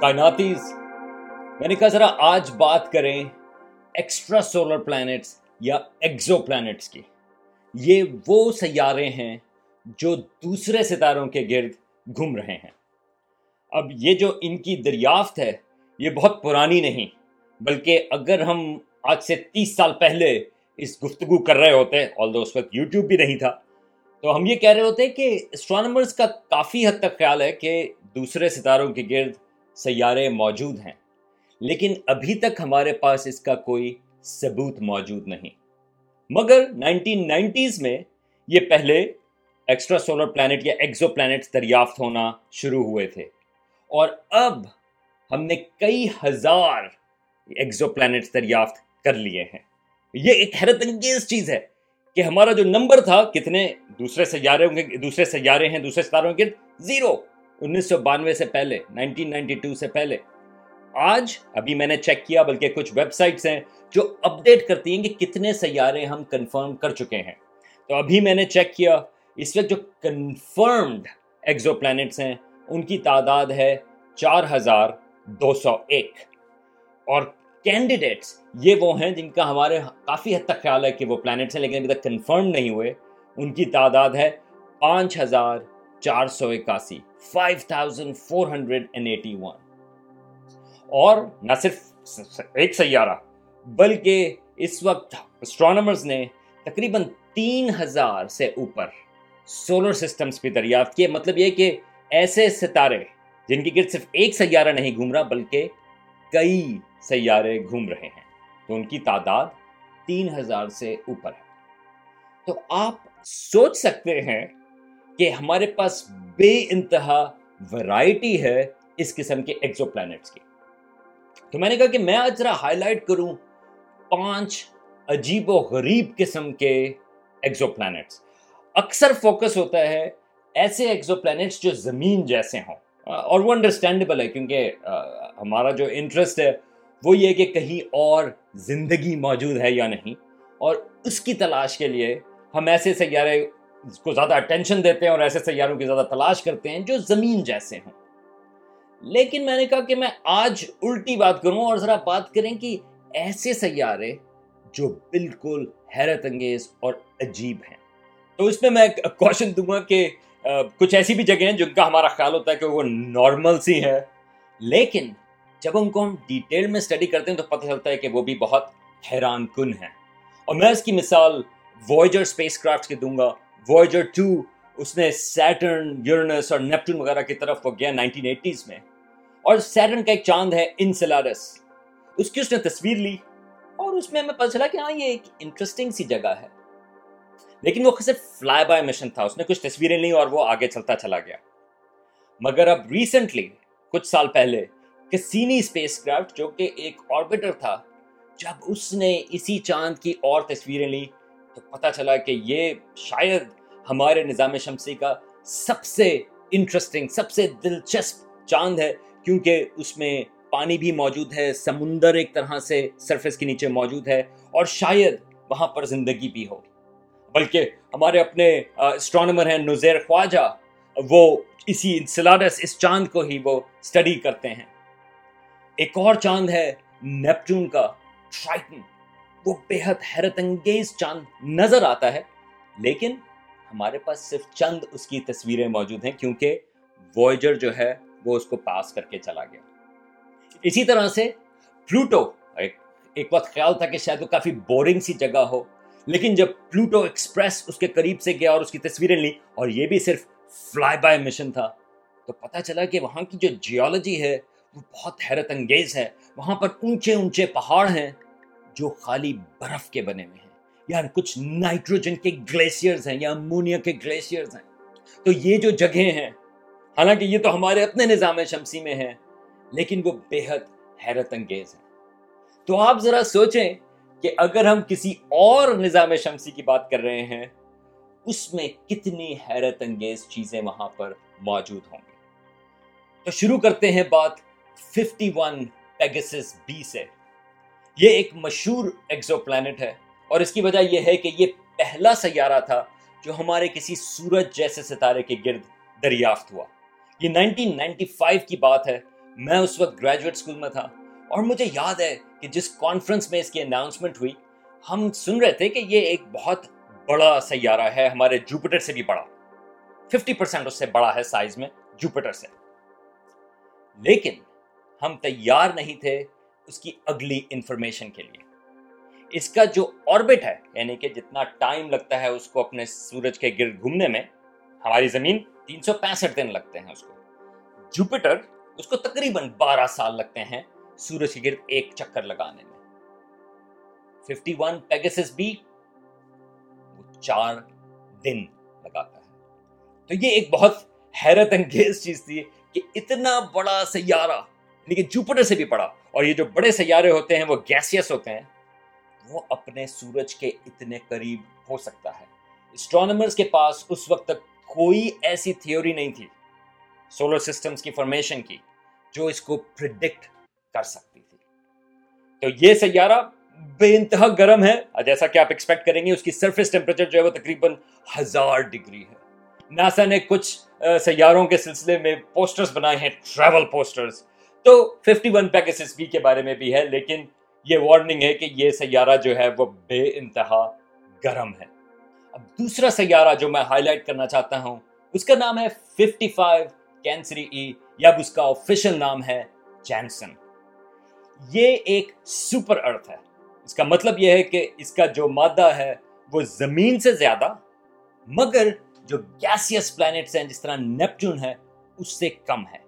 کائناتیز۔ میں نے کہا ذرا آج بات کریں ایکسٹرا سولر پلانٹس یا ایکزو پلانٹس کی۔ یہ وہ سیارے ہیں جو دوسرے ستاروں کے گرد گھوم رہے ہیں۔ اب یہ جو ان کی دریافت ہے، یہ بہت پرانی نہیں، بلکہ اگر ہم آج سے تیس سال پہلے اس گفتگو کر رہے ہوتے آل دو اس وقت یوٹیوب بھی نہیں تھا، تو ہم یہ کہہ رہے ہوتے کہ اسٹرانومرز کا کافی حد تک خیال ہے کہ دوسرے ستاروں کے گرد سیارے موجود ہیں، لیکن ابھی تک ہمارے پاس اس کا کوئی ثبوت موجود نہیں۔ مگر نائنٹین نائنٹیز میں یہ پہلے ایکسٹرا سولر پلانٹ یا ایکزو پلانٹ دریافت ہونا شروع ہوئے تھے۔ اور اب ہم نے کئی ہزار ایکزو پلانٹ دریافت کر لیے ہیں۔ یہ ایک حیرت انگیز چیز ہے کہ ہمارا جو نمبر تھا، کتنے دوسرے سیارے ہوں گے، دوسرے سیارے ہیں، دوسرے ستاروں کے زیرو۔ انیس سو بانوے سے پہلے، نائنٹین نائنٹی ٹو سے پہلے۔ آج ابھی میں نے چیک کیا، بلکہ کچھ ویب سائٹس ہیں جو اپڈیٹ کرتی ہیں کہ کتنے سیارے ہم کنفرم کر چکے ہیں۔ تو ابھی میں نے چیک کیا، اس وقت جو کنفرمڈ ایکزو پلانٹس ہیں، ان کی تعداد ہے چار ہزار دو سو ایک۔ اور کینڈیڈیٹس یہ وہ ہیں جن کا ہمارے کافی حد تک خیال ہے کہ وہ پلانٹس ہیں، لیکن ابھی تک کنفرم نہیں ہوئے۔ ان کی تعداد ہے پانچ ہزار چار سو اکاسی five thousand four hundred and eighty one اور نہ صرف ایک سیارہ، بلکہ اس وقت اسٹرانومرز نے تقریباً تین ہزار سے اوپر سولر سسٹمز بھی دریافت کیے۔ مطلب یہ کہ ایسے ستارے جن کی گرد صرف ایک سیارہ نہیں گھوم رہا، بلکہ کئی سیارے گھوم رہے ہیں۔ تو ان کی تعداد تین ہزار سے اوپر ہے۔ تو آپ سوچ سکتے ہیں کہ ہمارے پاس بے انتہا ورائٹی ہے اس قسم کے ایکزو پلانٹس کی۔ تو میں نے کہا کہ میں آج ذرا ہائی لائٹ کروں پانچ عجیب و غریب قسم کے ایکزو پلانٹس اکثر فوکس ہوتا ہے ایسے ایکزو پلانٹس جو زمین جیسے ہوں۔ اور وہ انڈرسٹینڈیبل ہے کیونکہ ہمارا جو انٹرسٹ ہے وہ یہ کہ کہیں اور زندگی موجود ہے یا نہیں۔ اور اس کی تلاش کے لیے ہم ایسے سیارے کو زیادہ اٹینشن دیتے ہیں اور ایسے سیاروں کی زیادہ تلاش کرتے ہیں جو زمین جیسے ہوں۔ لیکن میں نے کہا کہ میں آج الٹی بات کروں اور ذرا بات کریں کہ ایسے سیارے جو بالکل حیرت انگیز اور عجیب ہیں۔ تو اس میں میں کوشچن دوں گا کہ کچھ ایسی بھی جگہ ہیں جن کا ہمارا خیال ہوتا ہے کہ وہ نارمل سی ہیں۔ لیکن جب ان کو ہم ڈیٹیل میں اسٹڈی کرتے ہیں تو پتہ چلتا ہے کہ وہ بھی بہت حیران کن ہیں۔ اور میں اس کی مثال وائجر اسپیس کرافٹ کی دوں گا۔ وائجر ٹو اس نے سیٹرن یورنس اور نیپٹون وغیرہ کی طرف وہ گیا نائنٹین ایٹیز میں۔ اور سیٹرن کا ایک چاند ہے انسلارس اس کی اس نے تصویر لی اور اس میں ہمیں پتہ چلا کہ ہاں یہ ایک انٹرسٹنگ سی جگہ ہے۔ لیکن وہ صرف فلائی بائی مشن تھا۔ اس نے کچھ تصویریں لی اور وہ آگے چلتا چلا گیا۔ مگر اب ریسنٹلی کچھ سال پہلے، کسینی اسپیس کرافٹ جو کہ ایک آربیٹر تھا، جب اس نے اسی چاند کی اور تصویریں لی تو پتہ چلا کہ یہ شاید ہمارے نظام شمسی کا سب سے انٹرسٹنگ سب سے دلچسپ چاند ہے، کیونکہ اس میں پانی بھی موجود ہے، سمندر ایک طرح سے سرفیس کے نیچے موجود ہے، اور شاید وہاں پر زندگی بھی ہو۔ بلکہ ہمارے اپنے اسٹرانومر ہیں نزیر خواجہ، وہ اسی انسلارس اس چاند کو ہی وہ اسٹڈی کرتے ہیں۔ ایک اور چاند ہے نیپٹون کا، ٹرائٹن۔ وہ بے حد حیرت انگیز چاند نظر آتا ہے، لیکن ہمارے پاس صرف چند اس کی تصویریں موجود ہیں، کیونکہ وائجر جو ہے، وہ اس کو پاس کر کے چلا گیا۔ اسی طرح سے پلوٹو ایک وقت خیال تھا کہ شاید وہ کافی بورنگ سی جگہ ہو، لیکن جب پلوٹو ایکسپریس اس کے قریب سے گیا اور اس کی تصویریں لی اور یہ بھی صرف فلائی بائی مشن تھا، تو پتہ چلا کہ وہاں کی جو جیولوجی ہے، وہ بہت حیرت انگیز ہے۔ وہاں پر اونچے اونچے پہاڑ ہیں جو خالی برف کے بنے ہوئے ہیں۔ یا کچھ نائٹروجن کے گلیشیئرز ہیں یا امونیا کے گلیشیئرز ہیں۔ تو یہ جو جگہیں ہیں، حالانکہ یہ تو ہمارے اپنے نظام شمسی میں ہیں، لیکن وہ بے حد حیرت انگیز ہیں۔ تو آپ ذرا سوچیں کہ اگر ہم کسی اور نظام شمسی کی بات کر رہے ہیں، اس میں کتنی حیرت انگیز چیزیں وہاں پر موجود ہوں گی۔ تو شروع کرتے ہیں بات 51 پیگسس بی سے۔ یہ ایک مشہور ایکزو پلانٹ ہے۔ اور اس کی وجہ یہ ہے کہ یہ پہلا سیارہ تھا جو ہمارے کسی سورج جیسے ستارے کے گرد دریافت ہوا۔ یہ 1995 کی بات ہے۔ میں اس وقت گریجویٹ اسکول میں تھا۔ اور مجھے یاد ہے کہ جس کانفرنس میں اس کی اناؤنسمنٹ ہوئی، ہم سن رہے تھے کہ یہ ایک بہت بڑا سیارہ ہے۔ ہمارے جوپیٹر سے بھی بڑا۔ ففٹی پرسینٹ اس سے بڑا ہے سائز میں جوپیٹر سے۔ لیکن ہم تیار نہیں تھے اس کی اگلی انفارمیشن کے لیے۔ اس کا جو آربٹ ہے یعنی کہ جتنا ٹائم لگتا ہے اس کو اپنے سورج کے گرد گھومنے میں، ہماری زمین تین سو پینسٹھ دن لگتے ہیں اس کو۔ جوپیٹر اس کو تقریباً بارہ سال لگتے ہیں سورج کے گرد ایک چکر لگانے میں۔ ففٹی ون پیگسس بھی چار دن لگاتا ہے۔ تو یہ ایک بہت حیرت انگیز چیز تھی کہ اتنا بڑا سیارہ یعنی کہ جوپیٹر سے بھی بڑا، اور یہ جو بڑے سیارے ہوتے ہیں وہ گیسیس ہوتے ہیں۔ وہ اپنے سورج کے اتنے قریب ہو سکتا ہے۔ اسٹرانومرز کے پاس اس وقت تک کوئی ایسی تھیوری نہیں تھی سولر سسٹمز کی فارمیشن کی جو اس کو پرڈکٹ کر سکتی تھی۔ تو یہ سیارہ بے انتہا گرم ہے۔ جیسا کہ آپ ایکسپیکٹ کریں گے اس کی سرفیس ٹیمپریچر جو ہے وہ تقریباً ہزار ڈگری ہے۔ ناسا نے کچھ سیاروں کے سلسلے میں پوسٹرز بنائے ہیں ٹریول پوسٹرز تو ففٹی ون پیکس بی کے بارے میں بھی ہے، لیکن یہ وارننگ ہے کہ یہ سیارہ جو ہے وہ بے انتہا گرم ہے۔ اب دوسرا سیارہ جو میں ہائی لائٹ کرنا چاہتا ہوں، اس کا نام ہے ففٹی فائیو کینسری ای یا اس کا آفیشل نام ہے جینسن یہ ایک سپر ارتھ ہے۔ اس کا مطلب یہ ہے کہ اس کا جو مادہ ہے وہ زمین سے زیادہ، مگر جو گیسیس پلانٹس ہیں، جس طرح نیپچون ہے، اس سے کم ہے۔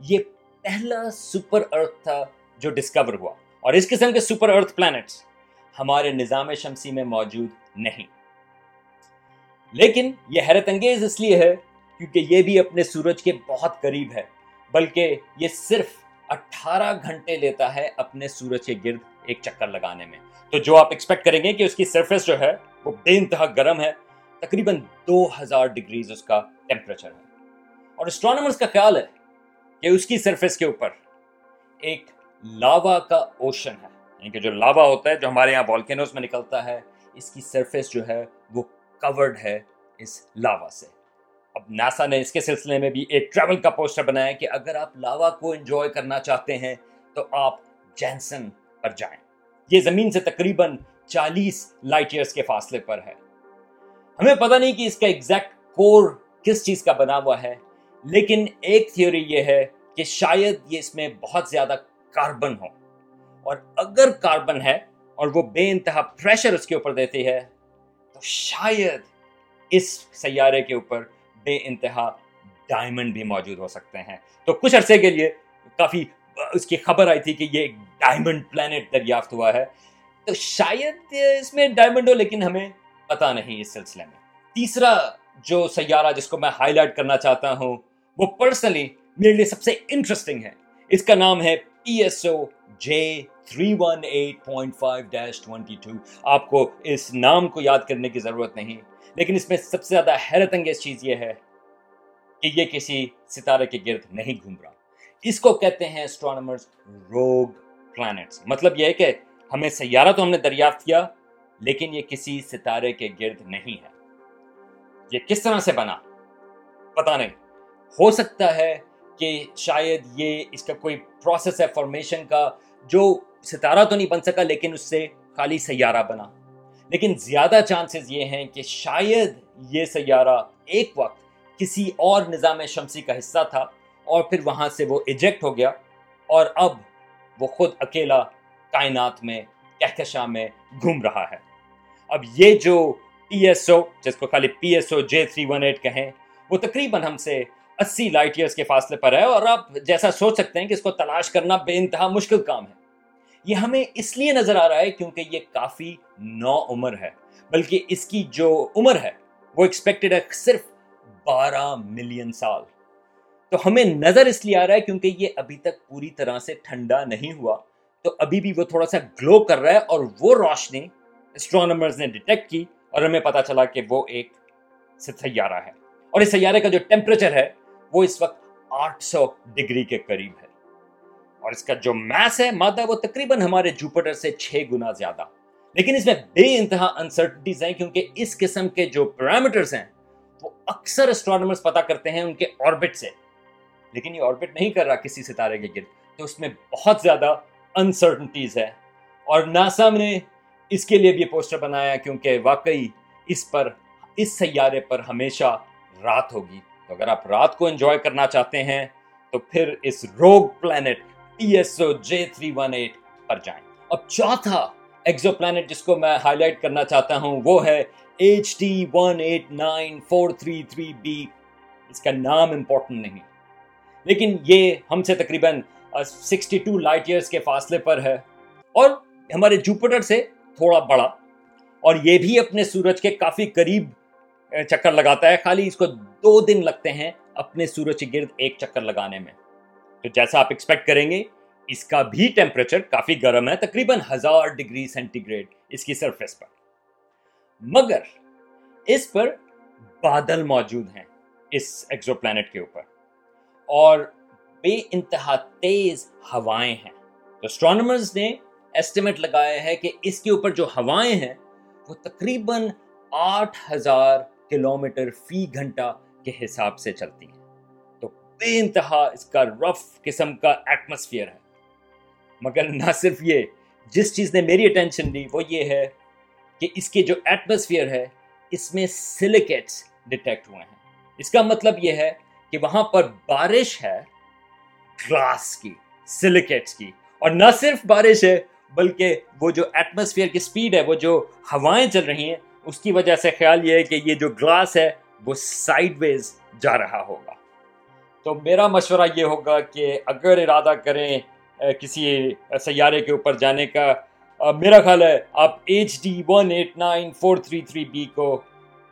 یہ پہلا سپر ارتھ تھا جو ڈسکور ہوا۔ اور اس قسم کے سپر ارتھ پلانٹس ہمارے نظام شمسی میں موجود نہیں۔ لیکن یہ حیرت انگیز اس لیے ہے کیونکہ یہ بھی اپنے سورج کے بہت قریب ہے، بلکہ یہ صرف اٹھارہ گھنٹے لیتا ہے اپنے سورج کے گرد ایک چکر لگانے میں۔ تو جو آپ ایکسپیکٹ کریں گے کہ اس کی سرفیس جو ہے وہ بے انتہا گرم ہے، تقریباً دو ہزار ڈگریز اس کا ٹیمپریچر ہے۔ اور اسٹرانومرز کا خیال ہے کہ اس کی سرفیس کے اوپر ایک لاوا کا اوشن ہے۔ یعنی کہ جو لاوا ہوتا ہے جو ہمارے یہاں والکینوز میں نکلتا ہے، اس کی سرفیس جو ہے وہ کورڈ ہے اس لاوا سے۔ اب ناسا نے اس کے سلسلے میں بھی ایک ٹریول کا پوسٹر بنایا کہ اگر آپ لاوا کو انجوائے کرنا چاہتے ہیں تو آپ جینسن پر جائیں۔ یہ زمین سے تقریباً چالیس لائٹ ایئرس کے فاصلے پر ہے۔ ہمیں پتہ نہیں کہ اس کا ایگزیکٹ کور کس چیز کا بنا ہوا ہے، لیکن ایک تھیوری یہ ہے کہ شاید یہ اس میں بہت زیادہ کاربن ہو اور اگر کاربن ہے اور وہ بے انتہا پریشر اس کے اوپر دیتی ہے، تو شاید اس سیارے کے اوپر بے انتہا ڈائمنڈ بھی موجود ہو سکتے ہیں۔ تو کچھ عرصے کے لیے کافی اس کی خبر آئی تھی کہ یہ ایک ڈائمنڈ پلانٹ دریافت ہوا ہے۔ تو شاید اس میں ڈائمنڈ ہو، لیکن ہمیں پتا نہیں اس سلسلے میں۔ تیسرا جو سیارہ جس کو میں ہائی لائٹ کرنا چاہتا ہوں، وہ پرسنلی میرے لیے سب سے انٹرسٹنگ ہے۔ اس کا نام ہے پی ایس او آپ کو اس نام کو یاد کرنے کی ضرورت نہیں، لیکن اس میں سب سے زیادہ حیرت انگیز چیز یہ ہے کہ یہ کسی ستارے کے گرد نہیں گھوم رہا۔ اس کو کہتے ہیں اسٹرانومرز روگ پلانٹس مطلب یہ ہے کہ ہمیں سیارہ تو ہم نے دریافت کیا، لیکن یہ کسی ستارے کے گرد نہیں ہے۔ یہ کس طرح سے بنا؟ پتا نہیں۔ ہو سکتا ہے کہ شاید یہ اس کا کوئی پروسیس ہے فارمیشن کا جو ستارہ تو نہیں بن سکا لیکن اس سے خالی سیارہ بنا۔ لیکن زیادہ چانسز یہ ہیں کہ شاید یہ سیارہ ایک وقت کسی اور نظام شمسی کا حصہ تھا اور پھر وہاں سے وہ ایجیکٹ ہو گیا اور اب وہ خود اکیلا کائنات میں، کہکشاں میں گھوم رہا ہے۔ اب یہ جو پی ایس او جس کو خالی P S O J three one eight کہیں، وہ تقریباً ہم سے اسی لائٹ ایئرس کے فاصلے پر ہے اور آپ جیسا سوچ سکتے ہیں کہ اس کو تلاش کرنا بے انتہا مشکل کام ہے۔ یہ ہمیں اس لیے نظر آ رہا ہے کیونکہ یہ کافی نو عمر ہے، بلکہ اس کی جو عمر ہے وہ ایکسپیکٹڈ ہے صرف بارہ ملین سال۔ تو ہمیں نظر اس لیے آ رہا ہے کیونکہ یہ ابھی تک پوری طرح سے ٹھنڈا نہیں ہوا۔ تو ابھی بھی وہ تھوڑا سا گلو کر رہا ہے اور وہ روشنی اسٹرانومرز نے ڈیٹیکٹ کی اور ہمیں پتا چلا کہ وہ ایک سیارہ ہے۔ اور اس سیارے کا جو ٹیمپریچر ہے وہ اس وقت آٹھ سو ڈگری کے قریب ہے۔ اور اس کا جو میس ہے، مادہ، وہ تقریباً ہمارے جوپٹر سے چھ گنا زیادہ۔ لیکن اس میں بے انتہا انسرٹنٹیز ہیں، کیونکہ اس قسم کے جو پیرامیٹرز ہیں، وہ اکثر اسٹرانومرز پتا کرتے ہیں ان کے آربٹ سے۔ لیکن یہ آربٹ نہیں کر رہا کسی ستارے کے گرد، تو اس میں بہت زیادہ انسرٹنٹیز ہے اور ناسا نے اس کے لیے بھی پوسٹر بنایا، کیونکہ واقعی اس پر، اس سیارے پر ہمیشہ رات ہوگی۔ تو اگر آپ رات کو انجوائے کرنا چاہتے ہیں، تو پھر اس rogue planet T S O J three one eight پر جائیں۔ اب چوتھا ایکزو پلانٹ جس کو میں ہائی لائٹ کرنا چاہتا ہوں، وہ ہے H T one eight nine four three three B اس کا نام امپورٹنٹ نہیں۔ لیکن یہ ہم سے تقریباً سکسٹی ٹو لائٹ ایئرس کے فاصلے پر ہے۔ اور ہمارے جوپٹر سے تھوڑا بڑا۔ اور یہ بھی اپنے سورج کے کافی قریب چکر لگاتا ہے۔ خالی اس کو دو دن لگتے ہیں اپنے سورج کے گرد ایک چکر لگانے میں۔ تو جیسا آپ ایکسپیکٹ کریں گے، اس کا بھی ٹیمپریچر کافی گرم ہے، تقریباً ہزار ڈگری سینٹی گریڈ اس کی سرفیس پر۔ مگر اس پر بادل موجود ہیں اس ایکزو پلانٹ کے اوپر۔ اور بے انتہا تیز ہوائیں ہیں۔ تو اسٹرانومرز نے ایسٹیمیٹ لگایا ہے کہ اس کے اوپر جو ہوائیں ہیں، وہ تقریباً آٹھ ہزار کلومیٹر فی گھنٹہ کے حساب سے چلتی ہیں۔ تو بے انتہا اس کا رف قسم کا ایٹماسفیئر ہے۔ مگر نہ صرف یہ، جس چیز نے میری اٹینشن لی وہ یہ ہے کہ اس کے جو ایٹماسفیئر ہے، اس میں سلیکیٹس ڈیٹیکٹ ہوئے ہیں۔ اس کا مطلب یہ ہے کہ وہاں پر بارش ہے، گلاس کی سلیکیٹس کی۔ اور نہ صرف بارش ہے، بلکہ وہ جو ایٹماسفیئر کی سپیڈ ہے، وہ جو ہوائیں چل رہی ہیں اس کی وجہ سے خیال یہ ہے کہ یہ جو گلاس ہے وہ سائڈ ویز جا رہا ہوگا۔ تو میرا مشورہ یہ ہوگا کہ اگر ارادہ کریں کسی سیارے کے اوپر جانے کا میرا خیال ہے آپ H D one eight nine four three three B کو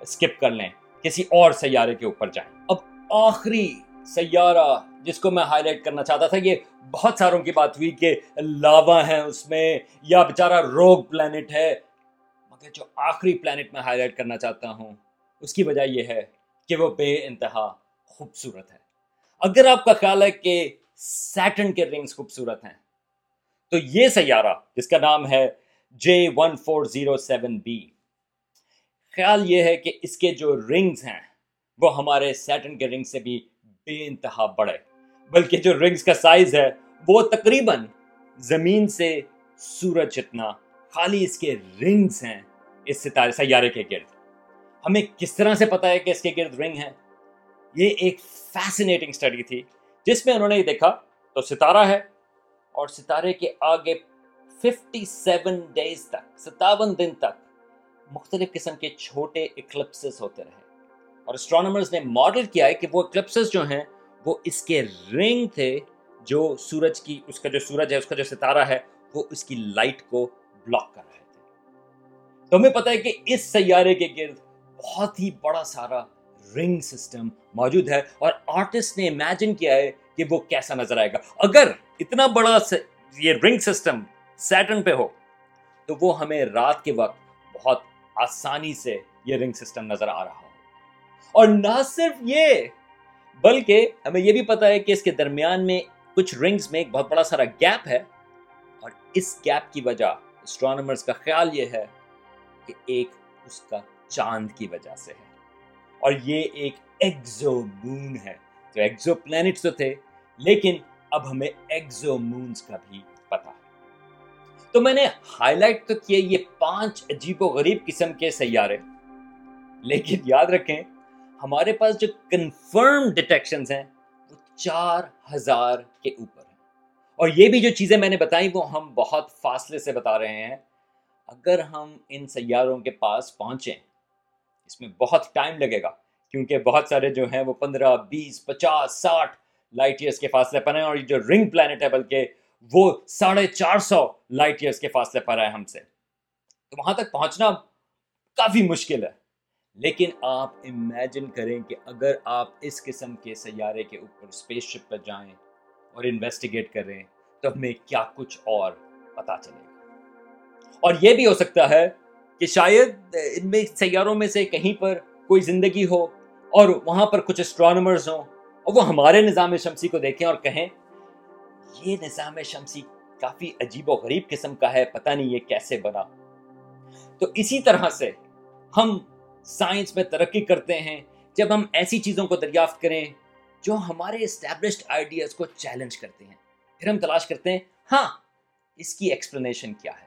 اسکپ کر لیں، کسی اور سیارے کے اوپر جائیں۔ اب آخری سیارہ جس کو میں ہائی لائٹ کرنا چاہتا تھا، یہ بہت ساروں کی بات ہوئی کہ لاوا ہے اس میں، یا بیچارہ روگ پلانٹ ہے۔ مگر جو آخری پلانٹ میں ہائی لائٹ کرنا چاہتا ہوں، اس کی وجہ یہ ہے کہ وہ بے انتہا خوبصورت ہے۔ اگر آپ کا خیال ہے کہ سیٹن کے رنگز خوبصورت ہیں، تو یہ سیارہ جس کا نام ہے J one four zero seven B خیال یہ ہے کہ اس کے جو رنگز ہیں، وہ ہمارے سیٹن کے رنگ سے بھی بے انتہا بڑے۔ بلکہ جو رنگز کا سائز ہے، وہ تقریباً زمین سے سورج جتنا خالی اس کے رنگز ہیں اس ستارے سیارے کے گرد۔ ہمیں کس طرح سے پتا ہے کہ اس کے گرد رنگ ہیں؟ یہ ایک فیسنیٹنگ اسٹڈی تھی، جس میں انہوں نے یہ دیکھا، تو ستارہ ہے اور ستارے کے آگے ففٹی سیون ڈیز تک، ستاون دن تک مختلف قسم کے چھوٹے اکلپسز ہوتے رہے۔ اور اسٹرانومرز نے ماڈل کیا ہے کہ وہ اکلپسز جو ہیں، وہ اس کے رنگ تھے جو سورج کی اس کا جو سورج ہے، اس کا جو ستارہ ہے، وہ اس کی لائٹ کو بلاک کر رہے تھے تو ہمیں پتا ہے کہ اس سیارے کے گرد بہت ہی بڑا سارا رنگ سسٹم موجود ہے اور آرٹسٹ نے امیجن کیا ہے کہ وہ کیسا نظر آئے گا۔ اگر اتنا بڑا یہ رنگ سسٹم سیٹن پہ ہو، تو وہ ہمیں رات کے وقت بہت آسانی سے یہ رنگ سسٹم نظر آ رہا ہو اور نہ صرف یہ، بلکہ ہمیں یہ بھی پتا ہے کہ اس کے درمیان میں کچھ رنگز میں ایک بہت بڑا سارا گیپ ہے اور اس گیپ کی وجہ اسٹرانومرز کا خیال یہ ہے کہ ایک اس کا چاند کی وجہ سے ہے۔ اور یہ ایک ایگزو مون ہے۔ تو ایگزو پلانٹس تو تھے، لیکن اب ہمیں ایگزو مونز کا بھی پتا تو میں نے ہائی لائٹ تو کیا یہ پانچ عجیب و غریب قسم کے سیارے۔ لیکن یاد رکھیں، ہمارے پاس جو کنفرم ڈیٹیکشنز ہیں، وہ چار ہزار کے اوپر ہیں۔ اور یہ بھی جو چیزیں میں نے بتائیں، وہ ہم بہت فاصلے سے بتا رہے ہیں۔ اگر ہم ان سیاروں کے پاس پہنچیں، اس میں بہت ٹائم لگے گا، کیونکہ بہت سارے جو ہیں وہ پندرہ، بیس، پچاس، ساٹھ لائٹ ایئرس کے فاصلے پر ہیں اور جو رنگ پلانٹ ہے بلکہ وہ ساڑھے چار سو لائٹ ایئرس کے فاصلے پر ہے ہم سے۔ تو وہاں تک پہنچنا کافی مشکل ہے۔ لیکن آپ امیجن کریں کہ اگر آپ اس قسم کے سیارے کے اوپر اسپیس شپ پر جائیں اور انویسٹیگیٹ کریں، تو ہمیں کیا کچھ اور پتا چلے گا۔ اور یہ بھی ہو سکتا ہے کہ شاید ان میں سیاروں میں سے کہیں پر کوئی زندگی ہو اور وہاں پر کچھ اسٹرانومرز ہوں اور وہ ہمارے نظام شمسی کو دیکھیں اور کہیں، یہ نظام شمسی کافی عجیب و غریب قسم کا ہے، پتہ نہیں یہ کیسے بنا۔ تو اسی طرح سے ہم سائنس میں ترقی کرتے ہیں، جب ہم ایسی چیزوں کو دریافت کریں جو ہمارے اسٹیبلشڈ آئیڈیاز کو چیلنج کرتے ہیں۔ پھر ہم تلاش کرتے ہیں ہاں اس کی ایکسپلینیشن کیا ہے؟